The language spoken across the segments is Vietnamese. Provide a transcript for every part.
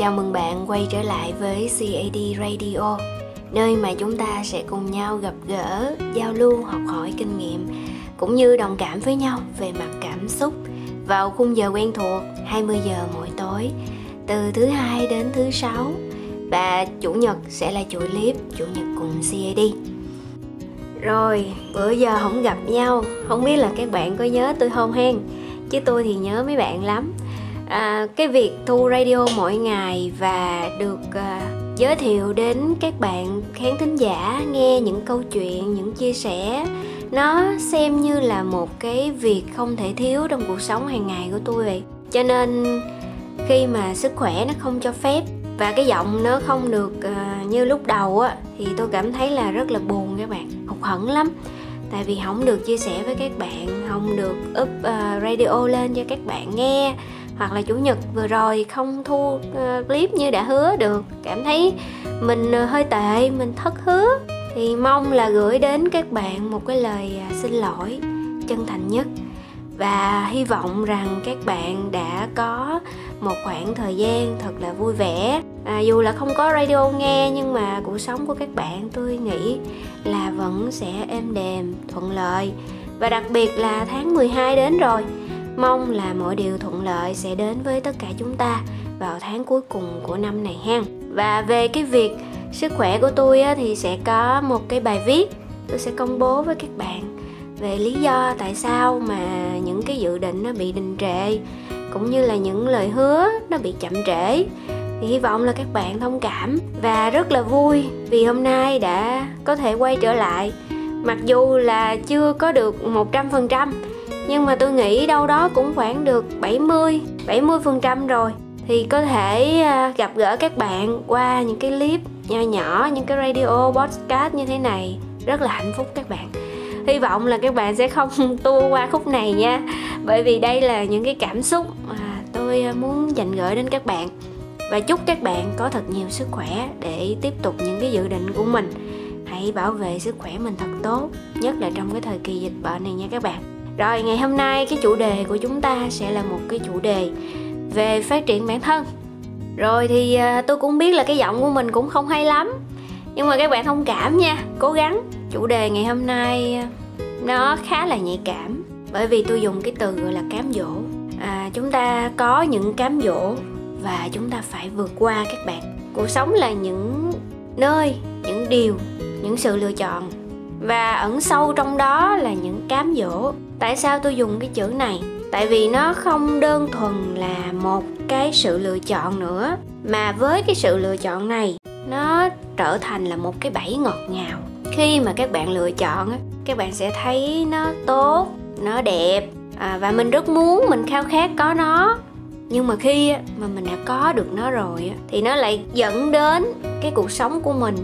Chào mừng bạn quay trở lại với CAD Radio, nơi mà chúng ta sẽ cùng nhau gặp gỡ, giao lưu, học hỏi kinh nghiệm cũng như đồng cảm với nhau về mặt cảm xúc vào khung giờ quen thuộc 20 giờ mỗi tối từ thứ hai đến thứ sáu và chủ nhật sẽ là chuỗi clip chủ nhật cùng CAD. Rồi, bữa giờ không gặp nhau, không biết là các bạn có nhớ tôi không hen? Chứ tôi thì nhớ mấy bạn lắm à, cái việc thu radio mỗi ngày và được à, giới thiệu đến các bạn khán thính giả nghe những câu chuyện những chia sẻ nó xem như là một cái việc không thể thiếu trong cuộc sống hàng ngày của tôi vậy. Cho nên khi mà sức khỏe nó không cho phép và cái giọng nó không được uh, như lúc đầu á thì tôi cảm thấy là rất là buồn các bạn hụt hẫng lắm. Tại vì không được chia sẻ với các bạn không được up uh, radio lên cho các bạn nghe hoặc là chủ nhật vừa rồi không thu uh, clip như đã hứa được. Cảm thấy mình ờ, hơi tệ mình thất hứa. Thì mong là gửi đến các bạn một cái lời à, xin lỗi chân thành nhất. Và hy vọng rằng các bạn đã có một khoảng thời gian thật là vui vẻ. À, dù là không có radio nghe nhưng mà cuộc sống của các bạn tôi nghĩ là vẫn sẽ êm đềm thuận lợi. Và đặc biệt là tháng 12 đến rồi Mong là mọi điều thuận lợi sẽ đến với tất cả chúng ta vào tháng cuối cùng của năm này ha. Và về cái việc sức khỏe của tôi á, thì sẽ có một cái bài viết tôi sẽ công bố với các bạn về lý do tại sao mà những cái dự định nó bị đình trệ cũng như là những lời hứa nó bị chậm trễ thì hy vọng là các bạn thông cảm và rất là vui vì hôm nay đã có thể quay trở lại mặc dù là chưa có được một trăm phần trăm nhưng mà tôi nghĩ đâu đó cũng khoảng được 70 70 phần trăm rồi. Thì có thể à, gặp gỡ các bạn qua những cái clip nhỏ nhỏ, những cái radio, podcast như thế này. Rất là hạnh phúc các bạn. Hy vọng là các bạn sẽ không tua qua khúc này nha. Bởi vì đây là những cái cảm xúc mà tôi à, muốn dành gửi đến các bạn. Và chúc các bạn có thật nhiều sức khỏe để tiếp tục những cái dự định của mình. Hãy bảo vệ sức khỏe mình thật tốt, nhất là trong cái thời kỳ dịch bệnh này nha các bạn rồi ngày hôm nay cái chủ đề của chúng ta sẽ là một cái chủ đề về phát triển bản thân. Rồi thì à, tôi cũng biết là cái giọng của mình cũng không hay lắm. Nhưng mà các bạn thông cảm nha cố gắng. Chủ đề ngày hôm nay à, nó khá là nhạy cảm. Bởi vì tôi dùng cái từ gọi là cám dỗ. À, chúng ta có những cám dỗ và chúng ta phải vượt qua các bạn. Cuộc sống là những nơi những điều những sự lựa chọn. Và ẩn sâu trong đó là những cám dỗ tại sao tôi dùng cái chữ này? Tại vì nó không đơn thuần là một cái sự lựa chọn nữa mà với cái sự lựa chọn này nó trở thành là một cái bẫy ngọt ngào. Khi mà các bạn lựa chọn các bạn sẽ thấy nó tốt nó đẹp à, và mình rất muốn mình khao khát có nó. Nhưng mà khi mà mình đã có được nó rồi thì nó lại dẫn đến cái cuộc sống của mình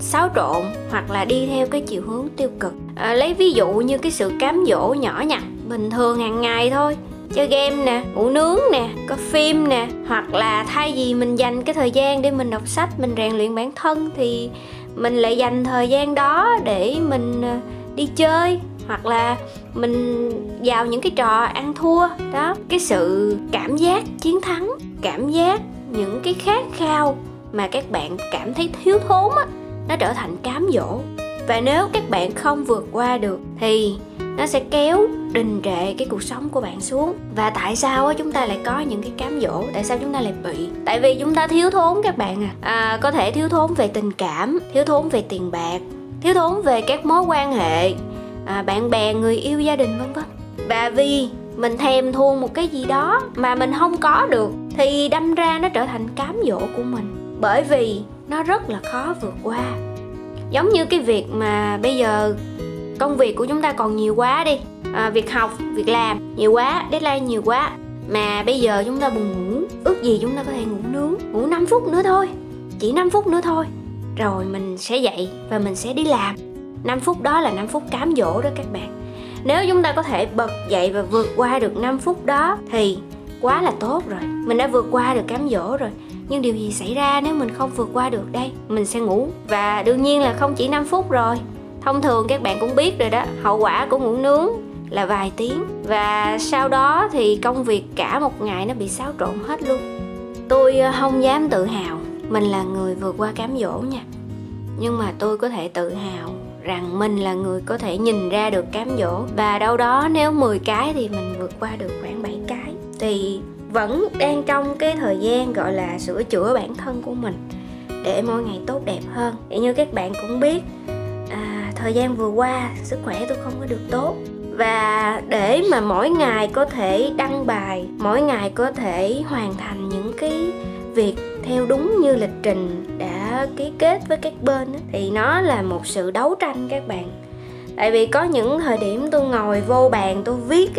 xáo trộn hoặc là đi theo cái chiều hướng tiêu cực à, lấy ví dụ như cái sự cám dỗ nhỏ nhặt bình thường hàng ngày thôi. Chơi game nè ngủ nướng nè có phim nè hoặc là thay vì mình dành cái thời gian để mình đọc sách mình rèn luyện bản thân thì mình lại dành thời gian đó để mình à, đi chơi hoặc là mình vào những cái trò ăn thua. Đó cái sự cảm giác chiến thắng cảm giác những cái khát khao mà các bạn cảm thấy thiếu thốn á nó trở thành cám dỗ và nếu các bạn không vượt qua được thì nó sẽ kéo đình trệ cái cuộc sống của bạn xuống. Và tại sao chúng ta lại có những cái cám dỗ? Tại sao chúng ta lại bị? Tại vì chúng ta thiếu thốn các bạn à, à có thể thiếu thốn về tình cảm thiếu thốn về tiền bạc thiếu thốn về các mối quan hệ à, bạn bè người yêu gia đình vân vân. Và vì mình thèm thuồng một cái gì đó mà mình không có được thì đâm ra nó trở thành cám dỗ của mình. Bởi vì nó rất là khó vượt qua giống như cái việc mà bây giờ công việc của chúng ta còn nhiều quá đi. À, việc học việc làm nhiều quá deadline nhiều quá. Mà bây giờ chúng ta buồn ngủ ước gì chúng ta có thể ngủ nướng ngủ 5 phút nữa thôi. Chỉ 5 phút nữa thôi. Rồi mình sẽ dậy và mình sẽ đi làm. 5 phút đó là 5 phút cám dỗ đó các bạn. Nếu chúng ta có thể bật dậy và vượt qua được 5 phút đó thì quá là tốt rồi. Mình đã vượt qua được cám dỗ rồi nhưng điều gì xảy ra nếu mình không vượt qua được đây? Mình sẽ ngủ. Và đương nhiên là không chỉ 5 phút rồi. Thông thường các bạn cũng biết rồi đó, hậu quả của ngủ nướng là vài tiếng. Và sau đó thì công việc cả một ngày nó bị xáo trộn hết luôn. Tôi ờ, không dám tự hào mình là người vượt qua cám dỗ nha. Nhưng mà tôi có thể tự hào rằng mình là người có thể nhìn ra được cám dỗ. Và đâu đó nếu 10 cái thì mình vượt qua được khoảng 7 cái. Thì vẫn đang trong cái thời gian gọi là sửa chữa bản thân của mình để mỗi ngày tốt đẹp hơn. Thì như các bạn cũng biết à, thời gian vừa qua sức khỏe tôi không có được tốt. Và để mà mỗi ngày có thể đăng bài mỗi ngày có thể hoàn thành những cái việc theo đúng như lịch trình đã ký kết với các bên thì nó là một sự đấu tranh các bạn. Tại vì có những thời điểm tôi ngồi vô bàn tôi viết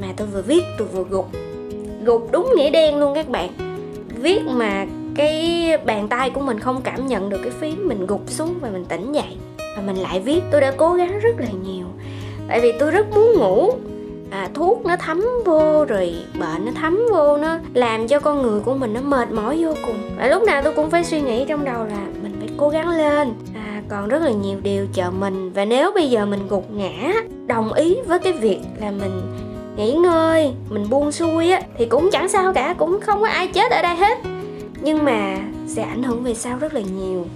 mà tôi vừa viết tôi vừa gục gục đúng nghĩa đen luôn các bạn. Viết mà cái bàn tay của mình không cảm nhận được cái phím mình gục xuống và mình tỉnh dậy. Và mình lại viết tôi đã cố gắng rất là nhiều. Tại vì tôi rất muốn ngủ. À, thuốc nó thấm vô rồi bệnh nó thấm vô nó làm cho con người của mình nó mệt mỏi vô cùng. Và lúc nào tôi cũng phải suy nghĩ trong đầu là mình phải cố gắng lên. À, còn rất là nhiều điều chờ mình. Và nếu bây giờ mình gục ngã đồng ý với cái việc là mình nghỉ ngơi, mình buông xuôi á, thì cũng chẳng sao cả, cũng không có ai chết ở đây hết. Nhưng mà sẽ ảnh hưởng về sau rất là nhiều.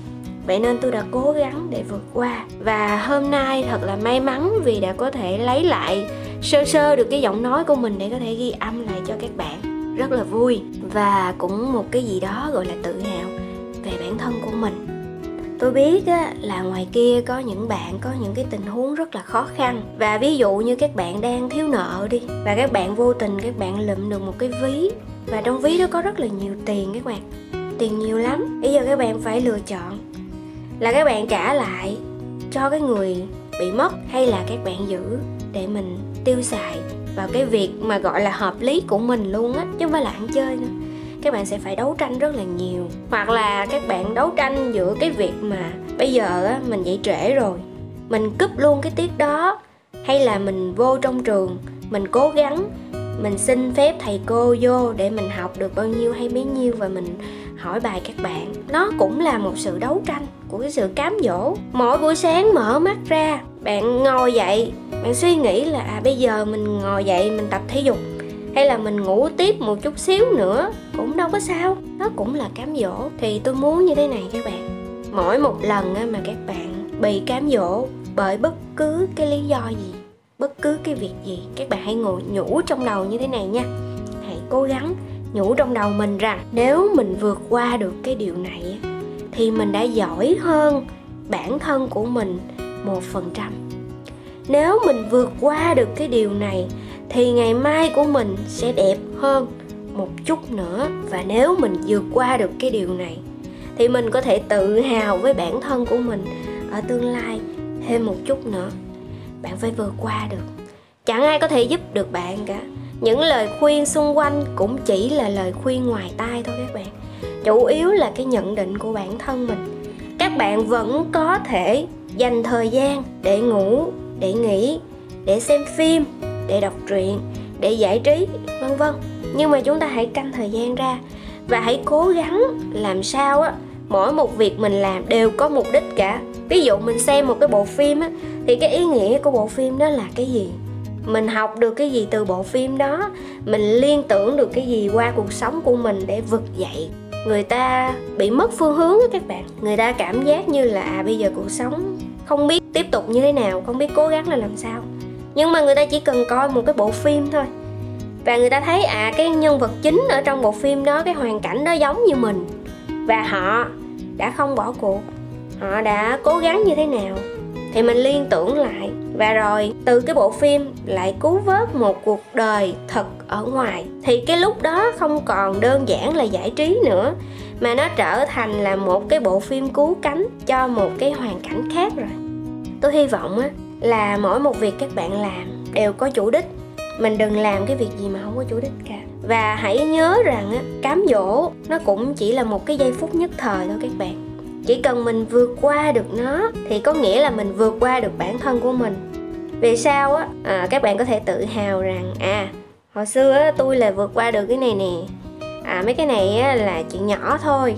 Vậy nên tôi đã cố gắng để vượt qua. Và hôm nay thật là may mắn vì đã có thể lấy lại, sơ sơ được cái giọng nói của mình để có thể ghi âm lại cho các bạn. Rất là vui và cũng một cái gì đó gọi là tự hào tôi biết á, là ngoài kia có những bạn có những cái tình huống rất là khó khăn. Và ví dụ như các bạn đang thiếu nợ đi và các bạn vô tình các bạn lụm được một cái ví và trong ví đó có rất là nhiều tiền các bạn. Tiền nhiều lắm bây giờ các bạn phải lựa chọn là các bạn trả lại cho cái người bị mất hay là các bạn giữ để mình tiêu xài vào cái việc mà gọi là hợp lý của mình luôn á chứ không phải là ăn chơi nữa các bạn sẽ phải đấu tranh rất là nhiều. Hoặc là các bạn đấu tranh giữa cái việc mà bây giờ á, mình dậy trễ rồi, mình cúp luôn cái tiết đó, hay là mình vô trong trường, mình cố gắng, mình xin phép thầy cô vô để mình học được bao nhiêu hay bấy nhiêu và mình hỏi bài các bạn. Nó cũng là một sự đấu tranh của cái sự cám dỗ. Mỗi buổi sáng mở mắt ra, bạn ngồi dậy, bạn suy nghĩ là à bây giờ mình ngồi dậy mình tập thể dục hay là mình ngủ tiếp một chút xíu nữa, cũng đâu có sao. Nó cũng là cám dỗ. Thì tôi muốn như thế này các bạn. Mỗi một lần mà các bạn bị cám dỗ bởi bất cứ cái lý do gì, bất cứ cái việc gì, các bạn hãy ngồi nhủ trong đầu như thế này nha. Hãy cố gắng nhủ trong đầu mình rằng nếu mình vượt qua được cái điều này thì mình đã giỏi hơn bản thân của mình một phần trăm. Nếu mình vượt qua được cái điều này thì ngày mai của mình sẽ đẹp hơn một chút nữa. Và nếu mình vượt qua được cái điều này, thì mình có thể tự hào với bản thân của mình ở tương lai thêm một chút nữa. Bạn phải vượt qua được. Chẳng ai có thể giúp được bạn cả. Những lời khuyên xung quanh cũng chỉ là lời khuyên ngoài tai thôi các bạn. Chủ yếu là cái nhận định của bản thân mình. Các bạn vẫn có thể dành thời gian để ngủ, để nghỉ, để xem phim để đọc truyện, để giải trí, vân vân. Nhưng mà chúng ta hãy canh thời gian ra và hãy cố gắng làm sao á, mỗi một việc mình làm đều có mục đích cả. Ví dụ mình xem một cái bộ phim á, thì cái ý nghĩa của bộ phim đó là cái gì? Mình học được cái gì từ bộ phim đó? Mình liên tưởng được cái gì qua cuộc sống của mình để vực dậy? Người ta bị mất phương hướng á các bạn. Người ta cảm giác như là à bây giờ cuộc sống không biết tiếp tục như thế nào, không biết cố gắng là làm sao nhưng mà người ta chỉ cần coi một cái bộ phim thôi. Và người ta thấy à cái nhân vật chính ở trong bộ phim đó, cái hoàn cảnh đó giống như mình. Và họ đã không bỏ cuộc. Họ đã cố gắng như thế nào? Thì mình liên tưởng lại. Và rồi, từ cái bộ phim lại cứu vớt một cuộc đời thật ở ngoài. Thì cái lúc đó không còn đơn giản là giải trí nữa, mà nó trở thành là một cái bộ phim cứu cánh cho một cái hoàn cảnh khác rồi. Tôi hy vọng á là mỗi một việc các bạn làm đều có chủ đích. Mình đừng làm cái việc gì mà không có chủ đích cả. Và hãy nhớ rằng á cám dỗ nó cũng chỉ là một cái giây phút nhất thời thôi các bạn. Chỉ cần mình vượt qua được nó thì có nghĩa là mình vượt qua được bản thân của mình. Vì sao á? À, các bạn có thể tự hào rằng à hồi xưa á tôi là vượt qua được cái này nè. À mấy cái này á là chuyện nhỏ thôi.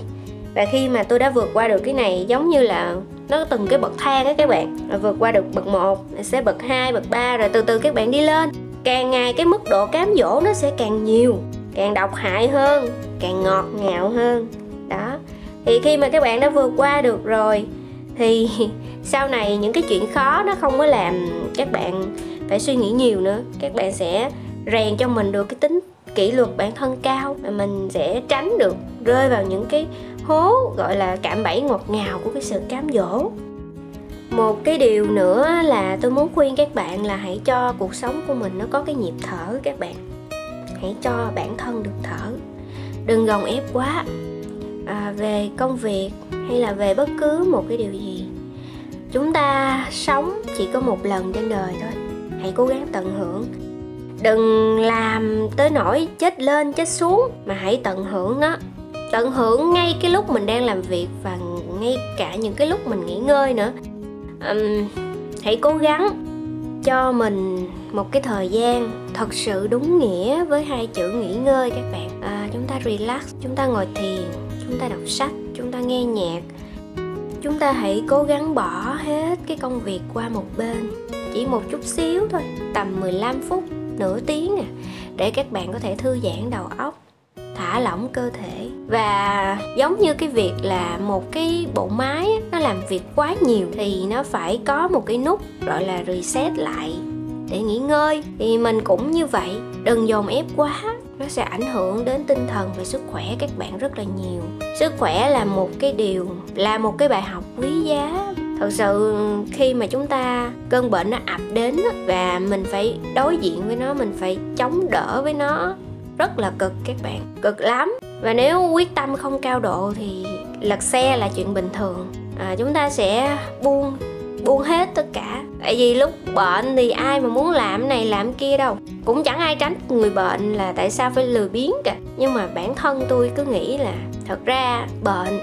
Và khi mà tôi đã vượt qua được cái này giống như là nó từng cái bậc thang á các bạn. Rồi vượt qua được bậc 1 sẽ bậc 2, bậc 3 rồi từ từ các bạn đi lên. Càng ngày cái mức độ cám dỗ nó sẽ càng nhiều càng độc hại hơn càng ngọt ngào hơn. Đó. Thì khi mà các bạn đã vượt qua được rồi thì sau này những cái chuyện khó nó không có làm các bạn phải suy nghĩ nhiều nữa. Các bạn sẽ rèn cho mình được cái tính kỷ luật bản thân cao và mình sẽ tránh được rơi vào những cái hố gọi là cạm bẫy ngọt ngào của cái sự cám dỗ. Một cái điều nữa là tôi muốn khuyên các bạn là hãy cho cuộc sống của mình nó có cái nhịp thở các bạn. Hãy cho bản thân được thở. Đừng gồng ép quá. À, về công việc hay là về bất cứ một cái điều gì chúng ta sống chỉ có một lần trên đời thôi. Hãy cố gắng tận hưởng. Đừng làm tới nỗi chết lên chết xuống mà hãy tận hưởng nó tận hưởng ngay cái lúc mình đang làm việc và ngay cả những cái lúc mình nghỉ ngơi nữa. Um, hãy cố gắng cho mình một cái thời gian thật sự đúng nghĩa với hai chữ nghỉ ngơi các bạn. À, chúng ta relax chúng ta ngồi thiền chúng ta đọc sách chúng ta nghe nhạc. Chúng ta hãy cố gắng bỏ hết cái công việc qua một bên chỉ một chút xíu thôi tầm 15 phút nửa tiếng à để các bạn có thể thư giãn đầu óc thả lỏng cơ thể và giống như cái việc là một cái bộ máy nó làm việc quá nhiều thì nó phải có một cái nút gọi là reset lại để nghỉ ngơi. Thì mình cũng như vậy, đừng dồn ép quá, nó sẽ ảnh hưởng đến tinh thần và sức khỏe các bạn rất là nhiều. Sức khỏe là một cái điều, là một cái bài học quý giá. Thật sự khi mà chúng ta cơn bệnh nó ập đến và mình phải đối diện với nó, mình phải chống đỡ với nó, rất là cực các bạn. Cực lắm và nếu quyết tâm không cao độ thì lật xe là chuyện bình thường. À, chúng ta sẽ buông buông hết tất cả. Tại vì lúc bệnh thì ai mà muốn làm này làm kia đâu. Cũng chẳng ai tránh người bệnh là tại sao phải lười biếng cả. Nhưng mà bản thân tôi cứ nghĩ là thật ra bệnh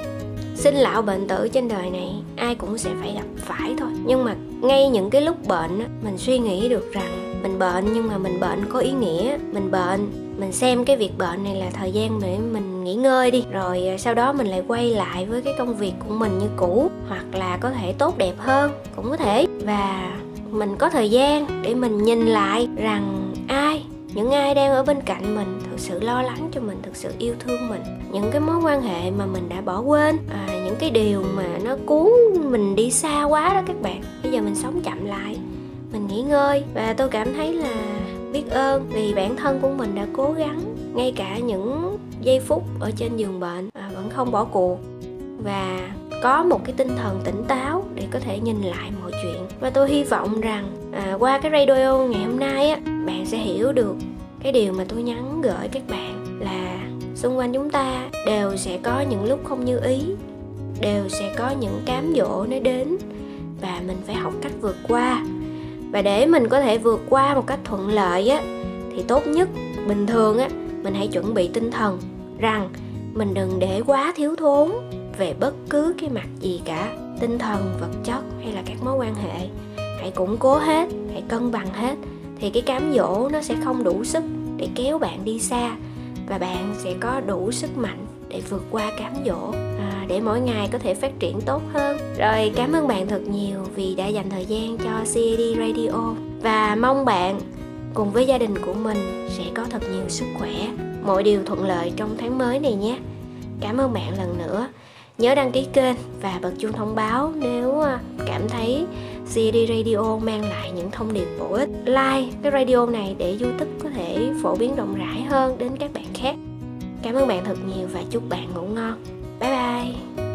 sinh lão bệnh tử trên đời này ai cũng sẽ phải gặp phải thôi. Nhưng mà ngay những cái lúc bệnh mình suy nghĩ được rằng mình bệnh nhưng mà mình bệnh có ý nghĩa mình bệnh mình xem cái việc bệnh này là thời gian để mình nghỉ ngơi đi rồi à, sau đó mình lại quay lại với cái công việc của mình như cũ hoặc là có thể tốt đẹp hơn cũng có thể. Và mình có thời gian để mình nhìn lại rằng ai những ai đang ở bên cạnh mình thực sự lo lắng cho mình thực sự yêu thương mình. Những cái mối quan hệ mà mình đã bỏ quên à, những cái điều mà nó cuốn mình đi xa quá đó các bạn. Bây giờ mình sống chậm lại mình nghỉ ngơi. Và tôi cảm thấy là biết ơn vì bản thân của mình đã cố gắng ngay cả những giây phút ở trên giường bệnh à, vẫn không bỏ cuộc. Và có một cái tinh thần tỉnh táo để có thể nhìn lại mọi chuyện. Và tôi hy vọng rằng à, qua cái radio ngày hôm nay á bạn sẽ hiểu được cái điều mà tôi nhắn gửi các bạn là xung quanh chúng ta đều sẽ có những lúc không như ý đều sẽ có những cám dỗ nó đến và mình phải học cách vượt qua và để mình có thể vượt qua một cách thuận lợi á, thì tốt nhất, bình thường á, mình hãy chuẩn bị tinh thần rằng mình đừng để quá thiếu thốn về bất cứ cái mặt gì cả, tinh thần, vật chất hay là các mối quan hệ. Hãy củng cố hết, hãy cân bằng hết, thì cái cám dỗ nó sẽ không đủ sức để kéo bạn đi xa và bạn sẽ có đủ sức mạnh để vượt qua cám dỗ để mỗi ngày có thể phát triển tốt hơn. Rồi, cảm ơn bạn thật nhiều vì đã dành thời gian cho CAD Radio. Và mong bạn cùng với gia đình của mình sẽ có thật nhiều sức khỏe, mọi điều thuận lợi trong tháng mới này nhé. Cảm ơn bạn lần nữa. Nhớ đăng ký kênh và bật chuông thông báo nếu ờ, cảm thấy CD Radio mang lại những thông điệp bổ ích. Like cái radio này để youtube có thể phổ biến rộng rãi hơn đến các bạn khác. Cảm ơn bạn thật nhiều và chúc bạn ngủ ngon. 拜拜。